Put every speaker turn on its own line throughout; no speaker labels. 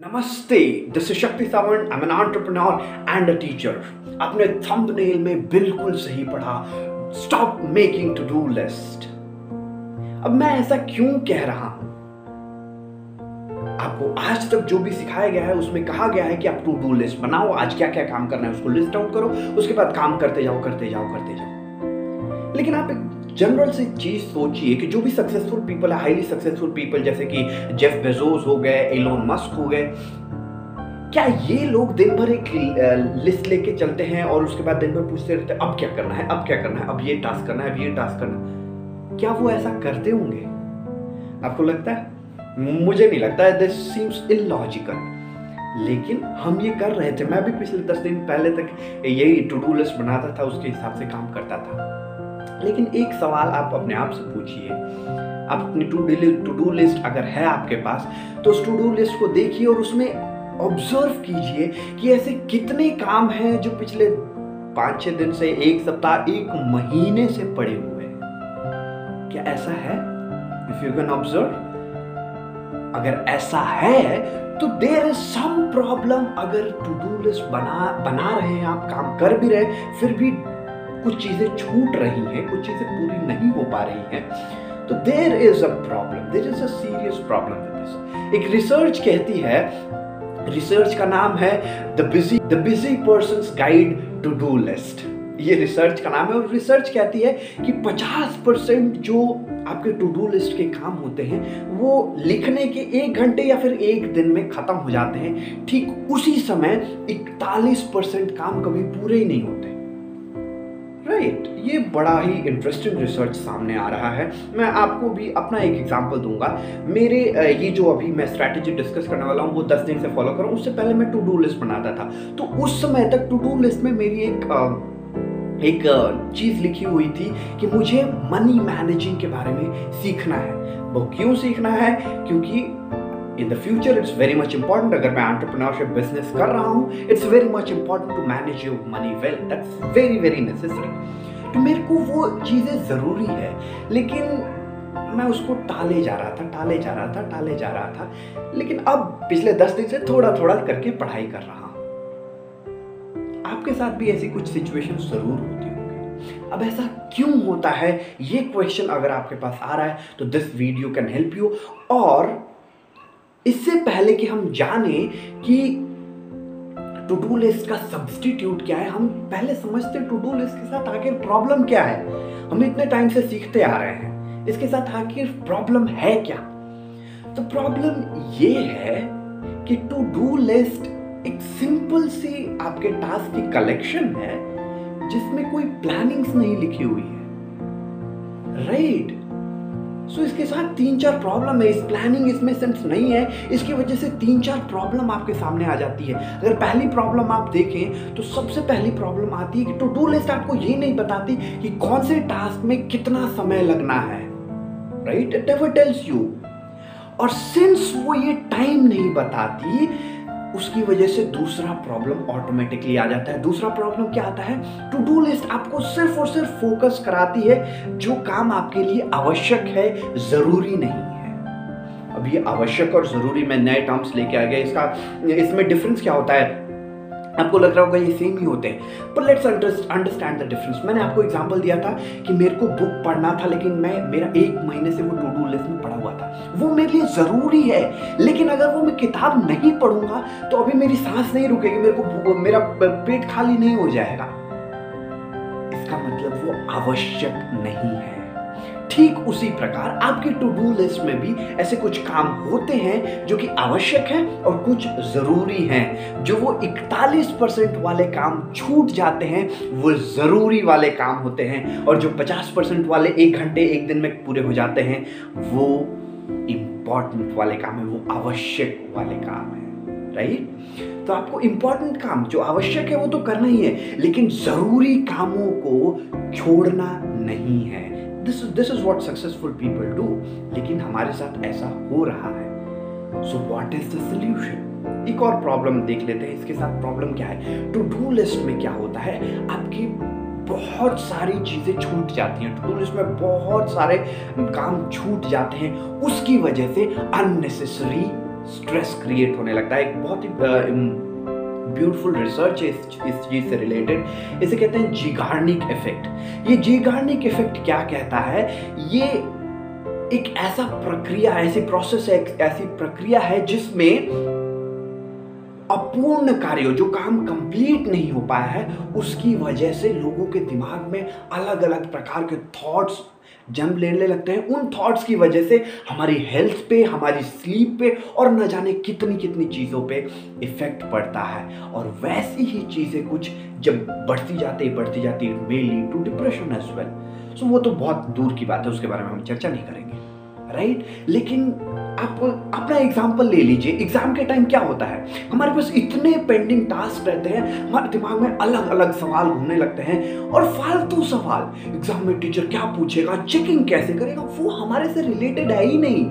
नमस्ते this is Shakti Sawant I am an entrepreneur and a teacher आपने thumbnail में बिल्कुल सही पढ़ा। Stop making to do list अब मैं ऐसा क्यों कह रहा हूँ? आपको आज तक जो भी सिखाया गया है, उसमें कहा गया है कि आप टू डू लिस्ट बनाओ। आज क्या क्या काम करना है, उसको लिस्ट आउट करो। उसके बाद काम करते जाओ करते जाओ करते जाओ। लेकिन आप एक जनरल सी चीज़ सोचिए कि जो भी सक्सेसफुल पीपल है हाईली सक्सेसफुल पीपल जैसे कि जेफ बेजोस हो गए एलोन मस्क हो गए, क्या ये लोग दिन भर एक लिस्ट लेके चलते हैं और उसके बाद दिन भर पूछते रहते हैं, अब क्या करना है, अब क्या करना है, अब ये टास्क करना है, अब ये टास्क करना है? क्या वो ऐसा करते होंगे? आपको लगता है? मुझे नहीं लगता है दिस सीम्स इलॉजिकल लेकिन हम ये कर रहे थे, मैं भी पिछले दस दिन पहले तक यही टू डू लिस्ट बनाता था, उसके हिसाब से काम करता था। लेकिन एक सवाल आप अपने आप से पूछिए। आप अपनी टू टू डू लिस्ट अगर है आपके पास तो उस टू डू लिस्ट को देखिए और उसमें ऑब्ज़र्व कीजिए कि ऐसे कितने काम हैं जो पिछले पाँच छह दिन से, एक सप्ताह, एक महीने से पड़े हुए हैं। क्या ऐसा है? इफ़ यू कैन ऑब्ज़र्व अगर ऐसा है तो देर इज़ सम प्रॉब्लम अगर टू डू लिस्ट बना बना रहे हैं आप, काम कर भी रहे फिर भी कुछ चीज़ें छूट रही हैं, कुछ चीज़ें पूरी नहीं हो पा रही हैं तो there is a problem there is a serious problem एक रिसर्च कहती है रिसर्च का नाम है the busy the busy person guide to do list ये रिसर्च का नाम है और रिसर्च कहती है कि 50 परसेंट जो आपके टू डू लिस्ट के काम होते हैं, वो लिखने के एक घंटे या फिर एक दिन में खत्म हो जाते हैं। ठीक उसी समय इकतालीस परसेंट काम कभी पूरे ही नहीं होते। Right right. ये बड़ा ही इंटरेस्टिंग रिसर्च सामने आ रहा है। मैं आपको भी अपना एक एग्जांपल दूँगा। मेरे ये जो अभी मैं स्ट्रैटेजी डिस्कस करने वाला हूँ, वो दस दिन से फॉलो करूँ, उससे पहले मैं टू डू लिस्ट बनाता था। तो उस समय तक टू डू लिस्ट में मेरी एक एक चीज़ लिखी हुई थी कि मुझे मनी मैनेजिंग के बारे में सीखना है। वो क्यों सीखना है? क्योंकि in the future it's very much important अगर मैं एंटरप्रेन्योरशिप बिज़नेस कर रहा हूँ it's very much important to manage your money well that's very very necessary तो मेरे को वो चीज़ें ज़रूरी है, लेकिन मैं उसको टाले जा रहा था, टाले जा रहा था, टाले जा रहा था। लेकिन अब पिछले दस दिन से थोड़ा थोड़ा करके पढ़ाई कर रहा हूँ। आपके साथ भी ऐसी कुछ सिचुएशन ज़रूर होती होंगी। अब ऐसा क्यों होता है? ये क्वेश्चन अगर आपके पास आ रहा है तो this video can help you और इससे पहले कि हम जाने कि टू डू लिस्ट का सब्सटीट्यूट क्या है, हम पहले समझते टू डू लिस्ट के साथ आखिर प्रॉब्लम क्या है। हम इतने टाइम से सीखते आ रहे हैं। इसके साथ आखिर प्रॉब्लम है क्या? तो प्रॉब्लम ये है कि टू डू लिस्ट एक सिंपल सी आपके टास्क की कलेक्शन है, जिसमें कोई प्लानिंग्स नहीं लिखी हुई है। Right right? सो so, इसके साथ तीन चार प्रॉब्लम है। इस प्लानिंग इसमें सेंस नहीं है। इसकी वजह से तीन चार प्रॉब्लम आपके सामने आ जाती है। अगर पहली प्रॉब्लम आप देखें तो सबसे पहली प्रॉब्लम आती है कि टू डू लिस्ट आपको ये नहीं बताती कि कौन से टास्क में कितना समय लगना है। राइट इट टेल्स यू और सिंस वो ये टाइम नहीं बताती उसकी वजह से दूसरा प्रॉब्लम ऑटोमेटिकली आ जाता है। दूसरा प्रॉब्लम क्या आता है? टू डू लिस्ट आपको सिर्फ़ और सिर्फ़ फोकस कराती है, जो काम आपके लिए आवश्यक है, ज़रूरी नहीं है। अब ये आवश्यक और ज़रूरी मैं नए टर्म्स लेके आ गया, इसका, इसमें डिफरेंस क्या होता है? आपको लग रहा होगा ये सेम ही होते हैं पर लेट्स अंडरस्टैंड द डिफरेंस मैंने आपको एग्जांपल दिया था कि मेरे को बुक पढ़ना था, लेकिन मैं, मेरा एक महीने से वो टू डू लिस्ट में वो मेरे लिए ज़रूरी है। लेकिन अगर वो मैं किताब नहीं पढ़ूँगा तो अभी मेरी सांस नहीं रुकेगी, मेरे को मेरा पेट खाली नहीं हो जाएगा। इसका मतलब वो आवश्यक नहीं है। ठीक उसी प्रकार आपकी टू डू लिस्ट में भी ऐसे कुछ काम होते हैं जो कि आवश्यक हैं और कुछ ज़रूरी हैं। जो वो 41 परसेंट वाले काम छूट जाते हैं, वो ज़रूरी वाले काम होते हैं। और जो 50 परसेंट वाले एक घंटे, एक दिन में पूरे हो जाते हैं, वो इंपॉर्टेंट वाले काम है, वो आवश्यक वाले काम है राइट तो आपको इंपॉर्टेंट काम जो आवश्यक है, वो तो करना ही है, लेकिन ज़रूरी कामों को छोड़ना नहीं है। This this is what successful people do लेकिन हमारे साथ ऐसा हो रहा है। So what is the solution एक और प्रॉब्लम देख लेते हैं, इसके साथ प्रॉब्लम क्या है? टू डू लिस्ट में क्या होता है? आपकी बहुत सारी चीज़ें छूट जाती हैं। टू लिस्ट में बहुत सारे काम छूट जाते हैं। उसकी वजह से अननेसेसरी स्ट्रेस क्रिएट होने लगता है। एक बहुत ही ब्यूटीफुल रिसर्च है इस इस चीज़ से रिलेटेड इसे कहते हैं जीगार्निक इफ़ेक्ट ये जीगार्निक इफ़ेक्ट क्या कहता है? ये एक ऐसा प्रक्रिया, ऐसी प्रोसेस है ऐसी प्रक्रिया है जिसमें अपूर्ण कार्य जो काम कंप्लीट नहीं हो पाया है, उसकी वजह से लोगों के दिमाग में अलग अलग प्रकार के थॉट्स जन्म लेने लगते हैं। उन थॉट्स की वजह से हमारी हेल्थ पे, हमारी स्लीप पे और न जाने कितनी कितनी चीज़ों पे इफ़ेक्ट पड़ता है। और वैसी ही चीज़ें कुछ जब बढ़ती जाती बढ़ती जाती है may lead to depression as well so वो तो बहुत दूर की बात है, उसके बारे में हम चर्चा नहीं करेंगे। राइट? लेकिन आप अपना एग्ज़ाम्पल ले लीजिए। एग्ज़ाम के टाइम क्या होता है? हमारे पास इतने पेंडिंग टास्क रहते हैं, हमारे दिमाग में अलग अलग सवाल घूमने लगते हैं और फालतू सवाल। एग्ज़ाम में टीचर क्या पूछेगा? चेकिंग कैसे करेगा? वो हमारे से रिलेटेड है ही नहीं।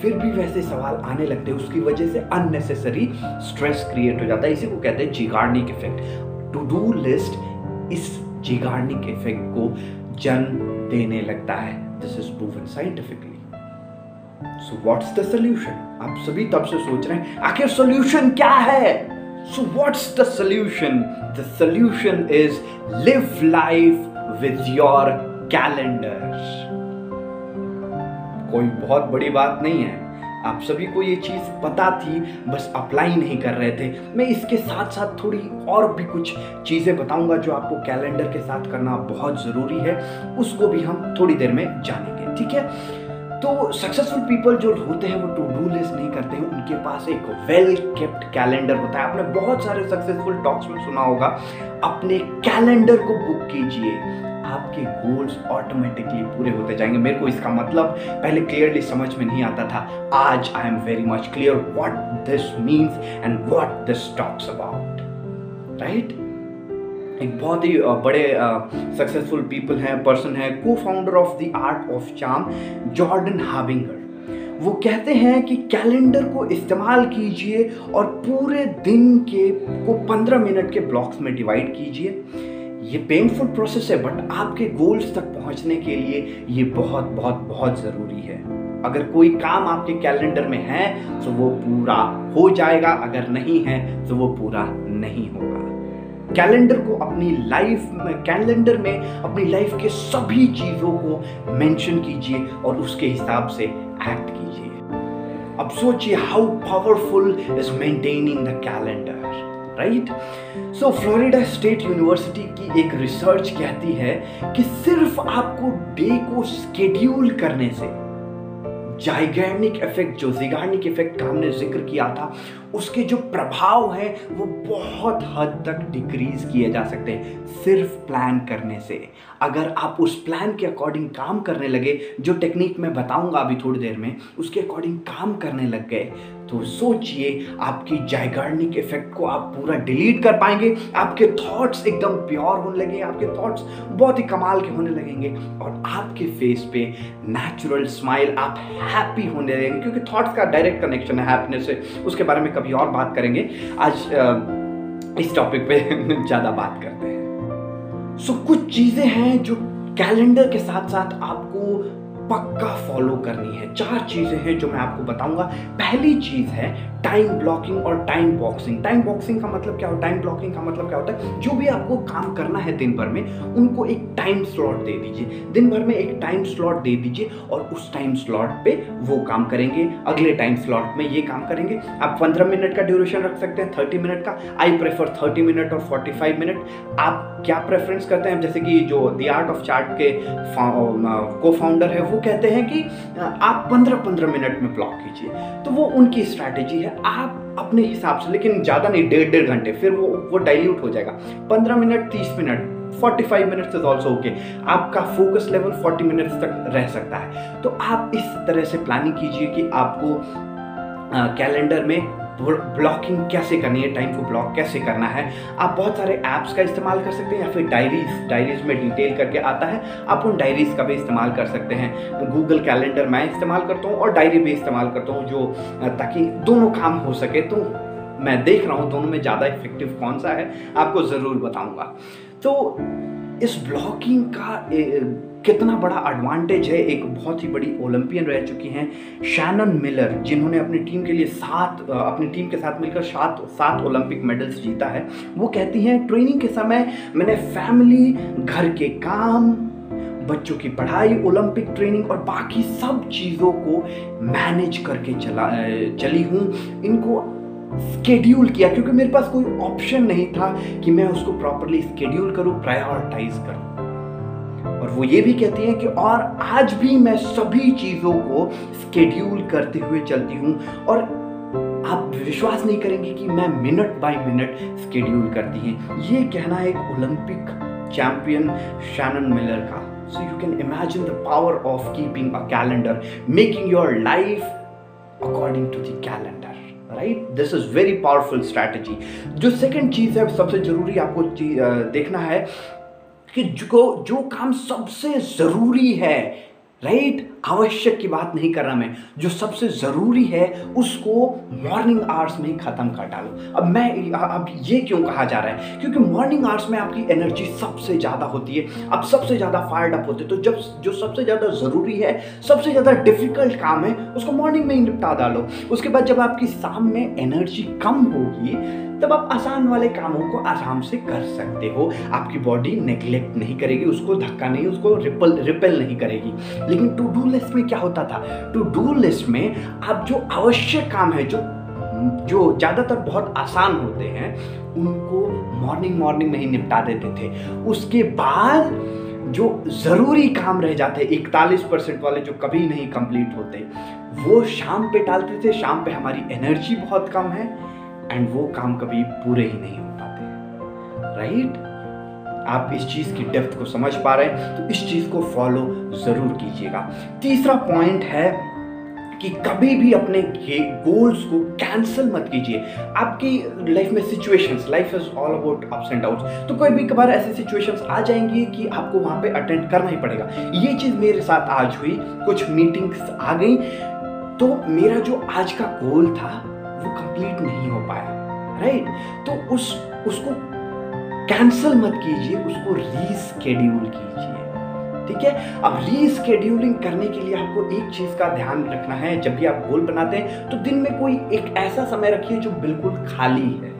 फिर भी वैसे सवाल आने लगते हैं, उसकी वजह से अननेसेसरी स्ट्रेस क्रिएट हो जाता है। इसी को कहते हैं Zeigarnik effect to do list इस जिगार्निक इफ़ेक्ट को जन्म देने लगता है। This is proven scientifically so what's the solution आप सभी तब से सोच रहे हैं, आखिर सोल्यूशन क्या है? So what's the solution the solution is live life with your calendar कोई बहुत बड़ी बात नहीं है। आप सभी को ये चीज़ पता थी, बस अप्लाई नहीं कर रहे थे। मैं इसके साथ साथ थोड़ी और भी कुछ चीज़ें बताऊँगा जो आपको कैलेंडर के साथ करना बहुत ज़रूरी है। उसको भी हम थोड़ी देर में जानेंगे, ठीक है? तो सक्सेसफुल पीपल जो होते हैं, वो टू डू लिस्ट नहीं करते हैं। उनके पास एक वेल केप्ट कैलेंडर होता है। आपने बहुत सारे सक्सेसफुल टॉक्स में सुना होगा। अपने कैलेंडर को बुक कीजिए। आपके गोल्स ऑटोमेटिकली पूरे होते जाएँगे। मेरे को इसका मतलब पहले क्लियरली समझ में नहीं आता था। आज I am very much clear what this means and what this talks about right एक बहुत ही बड़े सक्सेसफुल पीपल हैं पर्सन है को founder of the art of charm Jordan Harbinger वो कहते हैं कि कैलेंडर को इस्तेमाल कीजिए और पूरे दिन के, को पंद्रह मिनट के ब्लॉक्स में डिवाइड कीजिए। ये पेनफुल प्रोसेस है बट आपके गोल्स तक पहुँचने के लिए ये बहुत बहुत बहुत ज़रूरी है। अगर कोई काम आपके कैलेंडर में है तो वो पूरा हो जाएगा, अगर नहीं है तो वो पूरा नहीं होगा। कैलेंडर को अपनी लाइफ में, कैलेंडर में अपनी लाइफ के सभी चीज़ों को मेंशन कीजिए और उसके हिसाब से एक्ट कीजिए। अब सोचिए how powerful is maintaining the calendar right so Florida state university की एक रिसर्च कहती है कि सिर्फ़ आपको डे को स्केड्यूल करने से जाइगैनिक इफ़ेक्ट जो जिगार्निक इफ़ेक्ट का हमने ज़िक्र किया था उसके जो प्रभाव हैं, वो बहुत हद तक डिक्रीज किए जा सकते हैं, सिर्फ़ प्लान करने से। अगर आप उस प्लान के अकॉर्डिंग काम करने लगे, जो टेक्निक मैं बताऊँगा अभी थोड़ी देर में, उसके अकॉर्डिंग काम करने लग गए तो सोचिए, आपकी जाइगार्निक इफ़ेक्ट को आप पूरा डिलीट कर पाएँगे, आपके थॉट्स एकदम प्योर होने लगे, आपके थॉट्स बहुत ही कमाल के होने लगेंगे, और आपके फेस पे नेचुरल स्माइल आप हैप्पी होने लगेंगे, क्योंकि थॉट्स का डायरेक्ट कनेक्शन है हैप्पीनेस से। उसके बारे में कभी और बात करेंगे। आज इस टॉपिक पे ज़्यादा बात करते हैं। सो so, कुछ चीज़ें हैं जो कैलेंडर के साथ साथ आपको पक्का फॉलो करनी है। चार चीज़ें हैं जो मैं आपको बताऊँगा। पहली चीज़ है टाइम ब्लॉकिंग और टाइम बॉक्सिंग टाइम बॉक्सिंग का मतलब क्या होता है? टाइम ब्लॉकिंग का मतलब क्या होता है? जो भी आपको काम करना है दिन भर में, उनको एक टाइम स्लॉट दे दीजिए. दिन भर में एक टाइम स्लॉट दे दीजिए और उस टाइम स्लॉट पे वो काम करेंगे. अगले टाइम स्लॉट में ये काम करेंगे. आप पंद्रह मिनट का ड्यूरेशन रख सकते हैं थर्टी मिनट का. आई प्रेफर थर्टी मिनट और फोर्टी फाइव मिनट आप क्या प्रेफरेंस करते हैं? जैसे कि जो द आर्ट ऑफ़ चार्ट के को फाउंडर है, वो कहते हैं कि आप पंद्रह पंद्रह मिनट में ब्लॉक कीजिए. तो वो उनकी स्ट्रैटेजी है आप अपने हिसाब से, लेकिन ज़्यादा नहीं, डेढ़ डेढ़ घंटे, फिर वो वो डाइल्यूट हो जाएगा। पंद्रह मिनट, तीस minute 45 minutes is also okay आपका फोकस लेवल 40 मिनट्स तक रह सकता है। तो आप इस तरह से प्लानिंग कीजिए कि आपको कैलेंडर में ब्लॉकिंग कैसे करनी है टाइम को ब्लॉक कैसे करना है, आप बहुत सारे ऐप्स का इस्तेमाल कर सकते हैं या फिर डायरीज डायरीज में डिटेल करके आता है, आप उन डायरीज का भी इस्तेमाल कर सकते हैं। गूगल कैलेंडर मैं इस्तेमाल करता हूँ और डायरी भी इस्तेमाल करता हूँ, जो ताकि दोनों काम हो सके। तो मैं देख रहा हूँ, दोनों में ज़्यादा इफ़ेक्टिव कौन सा है, आपको ज़रूर बताऊँगा। तो इस ब्लॉकिंग का कितना बड़ा एडवांटेज है? एक बहुत ही बड़ी ओलंपियन रह चुकी हैं शैनन मिलर जिन्होंने अपनी टीम के लिए सात अपनी टीम के साथ मिलकर सात सात ओलंपिक मेडल्स जीता है। वो कहती हैं ट्रेनिंग के समय मैंने फैमिली घर के काम, बच्चों की पढ़ाई ओलंपिक ट्रेनिंग और बाकी सब चीज़ों को मैनेज करके चला चली हूँ। इनको स्केड्यूल किया, क्योंकि मेरे पास कोई ऑप्शन नहीं था कि मैं उसको प्रॉपरली स्केड्यूल करूँ प्रायोरिटाइज करूँ। और वो ये भी कहती हैं कि, और आज भी मैं सभी चीज़ों को स्केड्यूल करते हुए चलती हूँ, और आप विश्वास नहीं करेंगे कि मैं मिनट बाय मिनट स्केड्यूल करती हैं। ये कहना एक ओलंपिक चैंपियन शैनन मिलर का। So you can imagine the power of keeping a calendar making your life according to the calendar right this is very powerful strategy जो second चीज़ है, सबसे ज़रूरी आपको देखना है कि जो जो काम सबसे ज़रूरी है राइट? आवश्यक की बात नहीं कर रहा मैं। जो सबसे ज़रूरी है, उसको मॉर्निंग आवर्स में ही ख़त्म कर डालो। अब मैं अब ये क्यों कहा जा रहा है? क्योंकि मॉर्निंग आवर्स में आपकी एनर्जी सबसे ज़्यादा होती है। अब सबसे ज़्यादा फायर्ड अप होते तो जब जो सबसे ज़्यादा ज़रूरी है, सबसे ज़्यादा डिफ़िकल्ट काम है, उसको मॉर्निंग में ही निपटा डालो। उसके बाद जब आपकी शाम में एनर्जी कम होगी तब आप आसान वाले कामों को आराम से कर सकते हो। आपकी बॉडी नेग्लेक्ट नहीं करेगी, उसको धक्का नहीं, उसको रिपल रिपेल नहीं करेगी। लेकिन टू डू लिस्ट में क्या होता था? टू डू लिस्ट में आप जो आवश्यक काम है, जो जो ज़्यादातर बहुत आसान होते हैं, उनको मॉर्निंग मॉर्निंग में ही निपटा देते थे। उसके बाद जो ज़रूरी काम रह जाते, इकतालीस परसेंट वाले जो कभी नहीं कंप्लीट होते, वो शाम पे डालते थे। शाम पे हमारी एनर्जी बहुत कम है। एंड वो काम कभी पूरे ही नहीं हो पाते राइट आप इस चीज़ की डेप्थ को समझ पा रहे हैं तो इस चीज़ को फॉलो ज़रूर कीजिएगा। तीसरा पॉइंट है कि कभी भी अपने गोल्स को कैंसिल मत कीजिए। आपकी लाइफ में situations life is all about ups and downs तो कोई भी कबार ऐसी सिचुएशंस आ जाएँगी कि आपको वहाँ पे अटेंड करना ही पड़ेगा। ये चीज़ मेरे साथ आज हुई, कुछ मीटिंग्स आ गई। तो मेरा जो आज का गोल था वो कंप्लीट नहीं हो पाया राइट तो उस, उसको कैंसिल मत कीजिए, उसको रीस्केड्यूल कीजिए, ठीक है? अब रीस्केड्यूलिंग करने के लिए आपको एक चीज़ का ध्यान रखना है, जब भी आप गोल बनाते हैं तो दिन में कोई एक ऐसा समय रखिए जो बिल्कुल खाली है,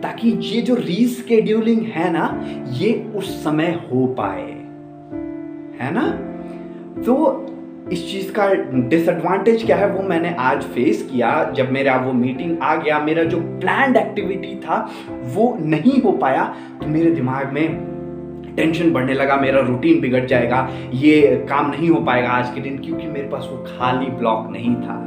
ताकि ये जो रीस्केड्यूलिंग है ना, ये उस समय हो पाए, है ना? तो इस चीज़ का डिसएडवांटेज क्या है, वो मैंने आज फेस किया। जब मेरा वो मीटिंग आ गया, मेरा जो प्लान एक्टिविटी था, वो नहीं हो पाया तो मेरे दिमाग में टेंशन बढ़ने लगा, मेरा रूटीन बिगड़ जाएगा, ये काम नहीं हो पाएगा आज के दिन, क्योंकि मेरे पास वो खाली ब्लॉक नहीं था।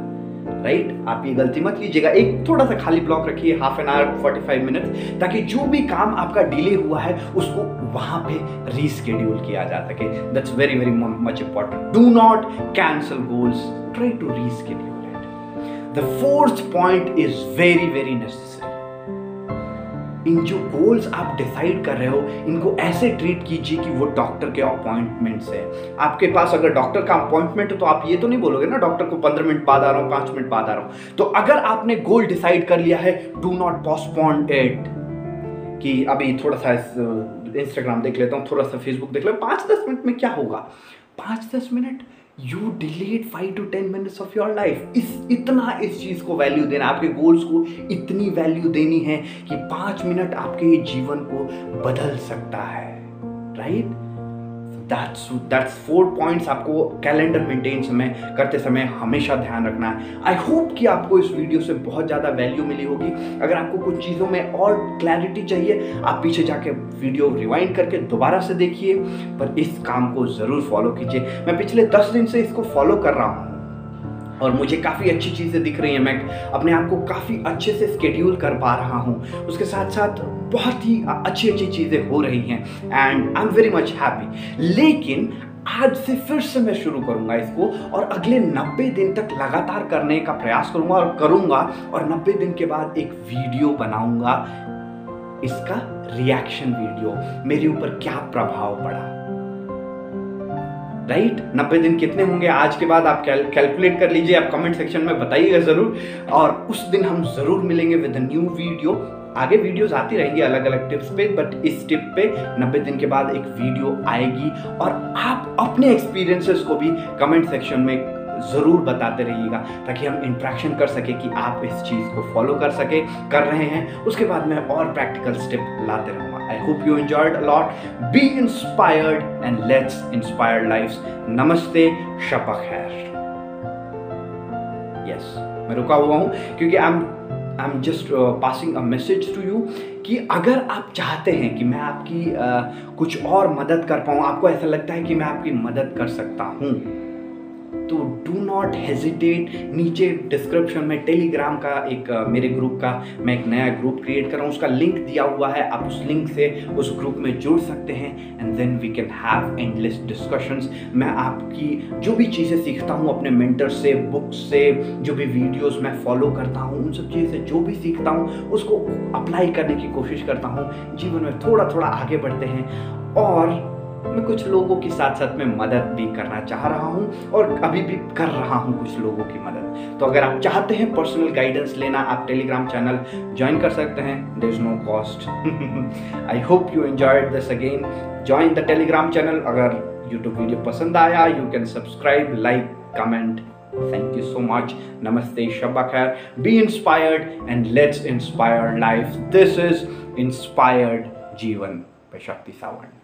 राइट आप ये गलती मत कीजिएगा। एक थोड़ा सा खाली ब्लॉक रखिए half an hour forty five minute ताकि जो भी काम आपका डिले हुआ है, उसको वहाँ पे रीस्केड्यूल किया जा सके। That's very very much important do not cancel goals try to reschedule it the fourth point is very very necessary in जो गोल्स आप डिसाइड कर रहे हो, इनको ऐसे ट्रीट कीजिए कि वो डॉक्टर के अपॉइंटमेंट है। आपके पास अगर डॉक्टर का अपॉइंटमेंट है तो आप ये तो नहीं बोलोगे ना डॉक्टर को पंद्रह मिनट बाद आ रहा हूँ, पाँच मिनट बाद आ रहा हूँ। तो अगर आपने गोल डिसाइड कर लिया है डू नॉट पोस्टपोन इट कि अभी थोड़ा सा इंस्टाग्राम देख लेता हूँ, थोड़ा सा फेसबुक देख लेता हूँ, पाँच दस मिनट में क्या होगा? पाँच दस minute? You delete five to ten minutes of your life इस, इतना इस चीज़ को वैल्यू देना, आपके गोल्स को इतनी वैल्यू देनी है कि पाँच मिनट आपके जीवन को बदल सकता है right right? That's that's four points आपको कैलेंडर मेंटेन समय, करते समय हमेशा ध्यान रखना है। आई होप कि आपको इस वीडियो से बहुत ज़्यादा वैल्यू मिली होगी। अगर आपको कुछ चीज़ों में और क्लैरिटी चाहिए, आप पीछे जाके वीडियो रिवाइंड करके दोबारा से देखिए, पर इस काम को ज़रूर फॉलो कीजिए। मैं पिछले दस दिन से इसको फॉलो कर रहा हूँ। और मुझे काफ़ी अच्छी चीज़ें दिख रही हैं। मैं अपने आप को काफ़ी अच्छे से स्केड्यूल कर पा रहा हूँ। उसके साथ साथ बहुत ही अच्छी अच्छी चीज़ें हो रही हैं। And I am very much happy लेकिन आज से फिर से मैं शुरू करूँगा इसको और अगले 90 दिन तक लगातार करने का प्रयास करूँगा और करूँगा और 90 दिन के बाद एक वीडियो बनाऊँगा। इसका रिएक्शन वीडियो मेरे ऊपर क्या प्रभाव पड़ा? राइट? नब्बे दिन कितने होंगे? आज के बाद आप कैलकुलेट कर लीजिए, आप कमेंट सेक्शन में बताइएगा ज़रूर। और उस दिन हम ज़रूर मिलेंगे विद न्यू वीडियो आगे वीडियोस आती रहेंगी अलग अलग टिप्स पे बट इस टिप पे 90 दिन के बाद एक वीडियो आएगी। और आप अपने एक्सपीरियंसेस को भी कमेंट सेक्शन में ज़रूर बताते रहिएगा, ताकि हम इंट्रैक्शन कर सके कि आप इस चीज़ को फॉलो कर सके, कर रहे हैं। उसके बाद मैं और प्रैक्टिकल स्टेप लाते रहूँगा। आई hope you enjoyed allot B inspired and let's inspired life नमस्ते शपा खैर यस मैं रुका हुआ हूँ क्योंकि M I am just passing a message to you कि अगर आप चाहते हैं कि मैं आपकी uh, कुछ और मदद कर पाऊँ आपको ऐसा लगता है कि मैं आपकी मदद कर सकता हूँ। तो डू नॉट हेजिटेट नीचे डिस्क्रिप्शन में टेलीग्राम का एक मेरे ग्रुप का मैं एक नया ग्रुप क्रिएट कर रहा हूँ। उसका लिंक दिया हुआ है। आप उस लिंक से उस ग्रुप में जुड़ सकते हैं and then we can have endless discussions मैं आपकी जो भी चीज़ें सीखता हूँ अपने मेंटर से बुक्स से, जो भी वीडियोस मैं फॉलो करता हूँ, उन सब चीज़ से जो भी सीखता हूँ, उसको अप्लाई करने की कोशिश करता हूँ। जीवन में थोड़ा थोड़ा आगे बढ़ते हैं और मैं कुछ लोगों के साथ साथ में मदद भी करना चाह रहा हूँ और अभी भी कर रहा हूँ कुछ लोगों की मदद तो अगर आप चाहते हैं पर्सनल गाइडेंस लेना आप टेलीग्राम चैनल ज्वाइन कर सकते हैं there is no cost I hope you enjoyed this again join the Telegram channel अगर यूट्यूब वीडियो पसंद आया you can subscribe like comment Thank you so much. Namaste, Shabba Khair. Be inspired and let's inspire life. This is Inspired Jeevan by Shakti Sawan.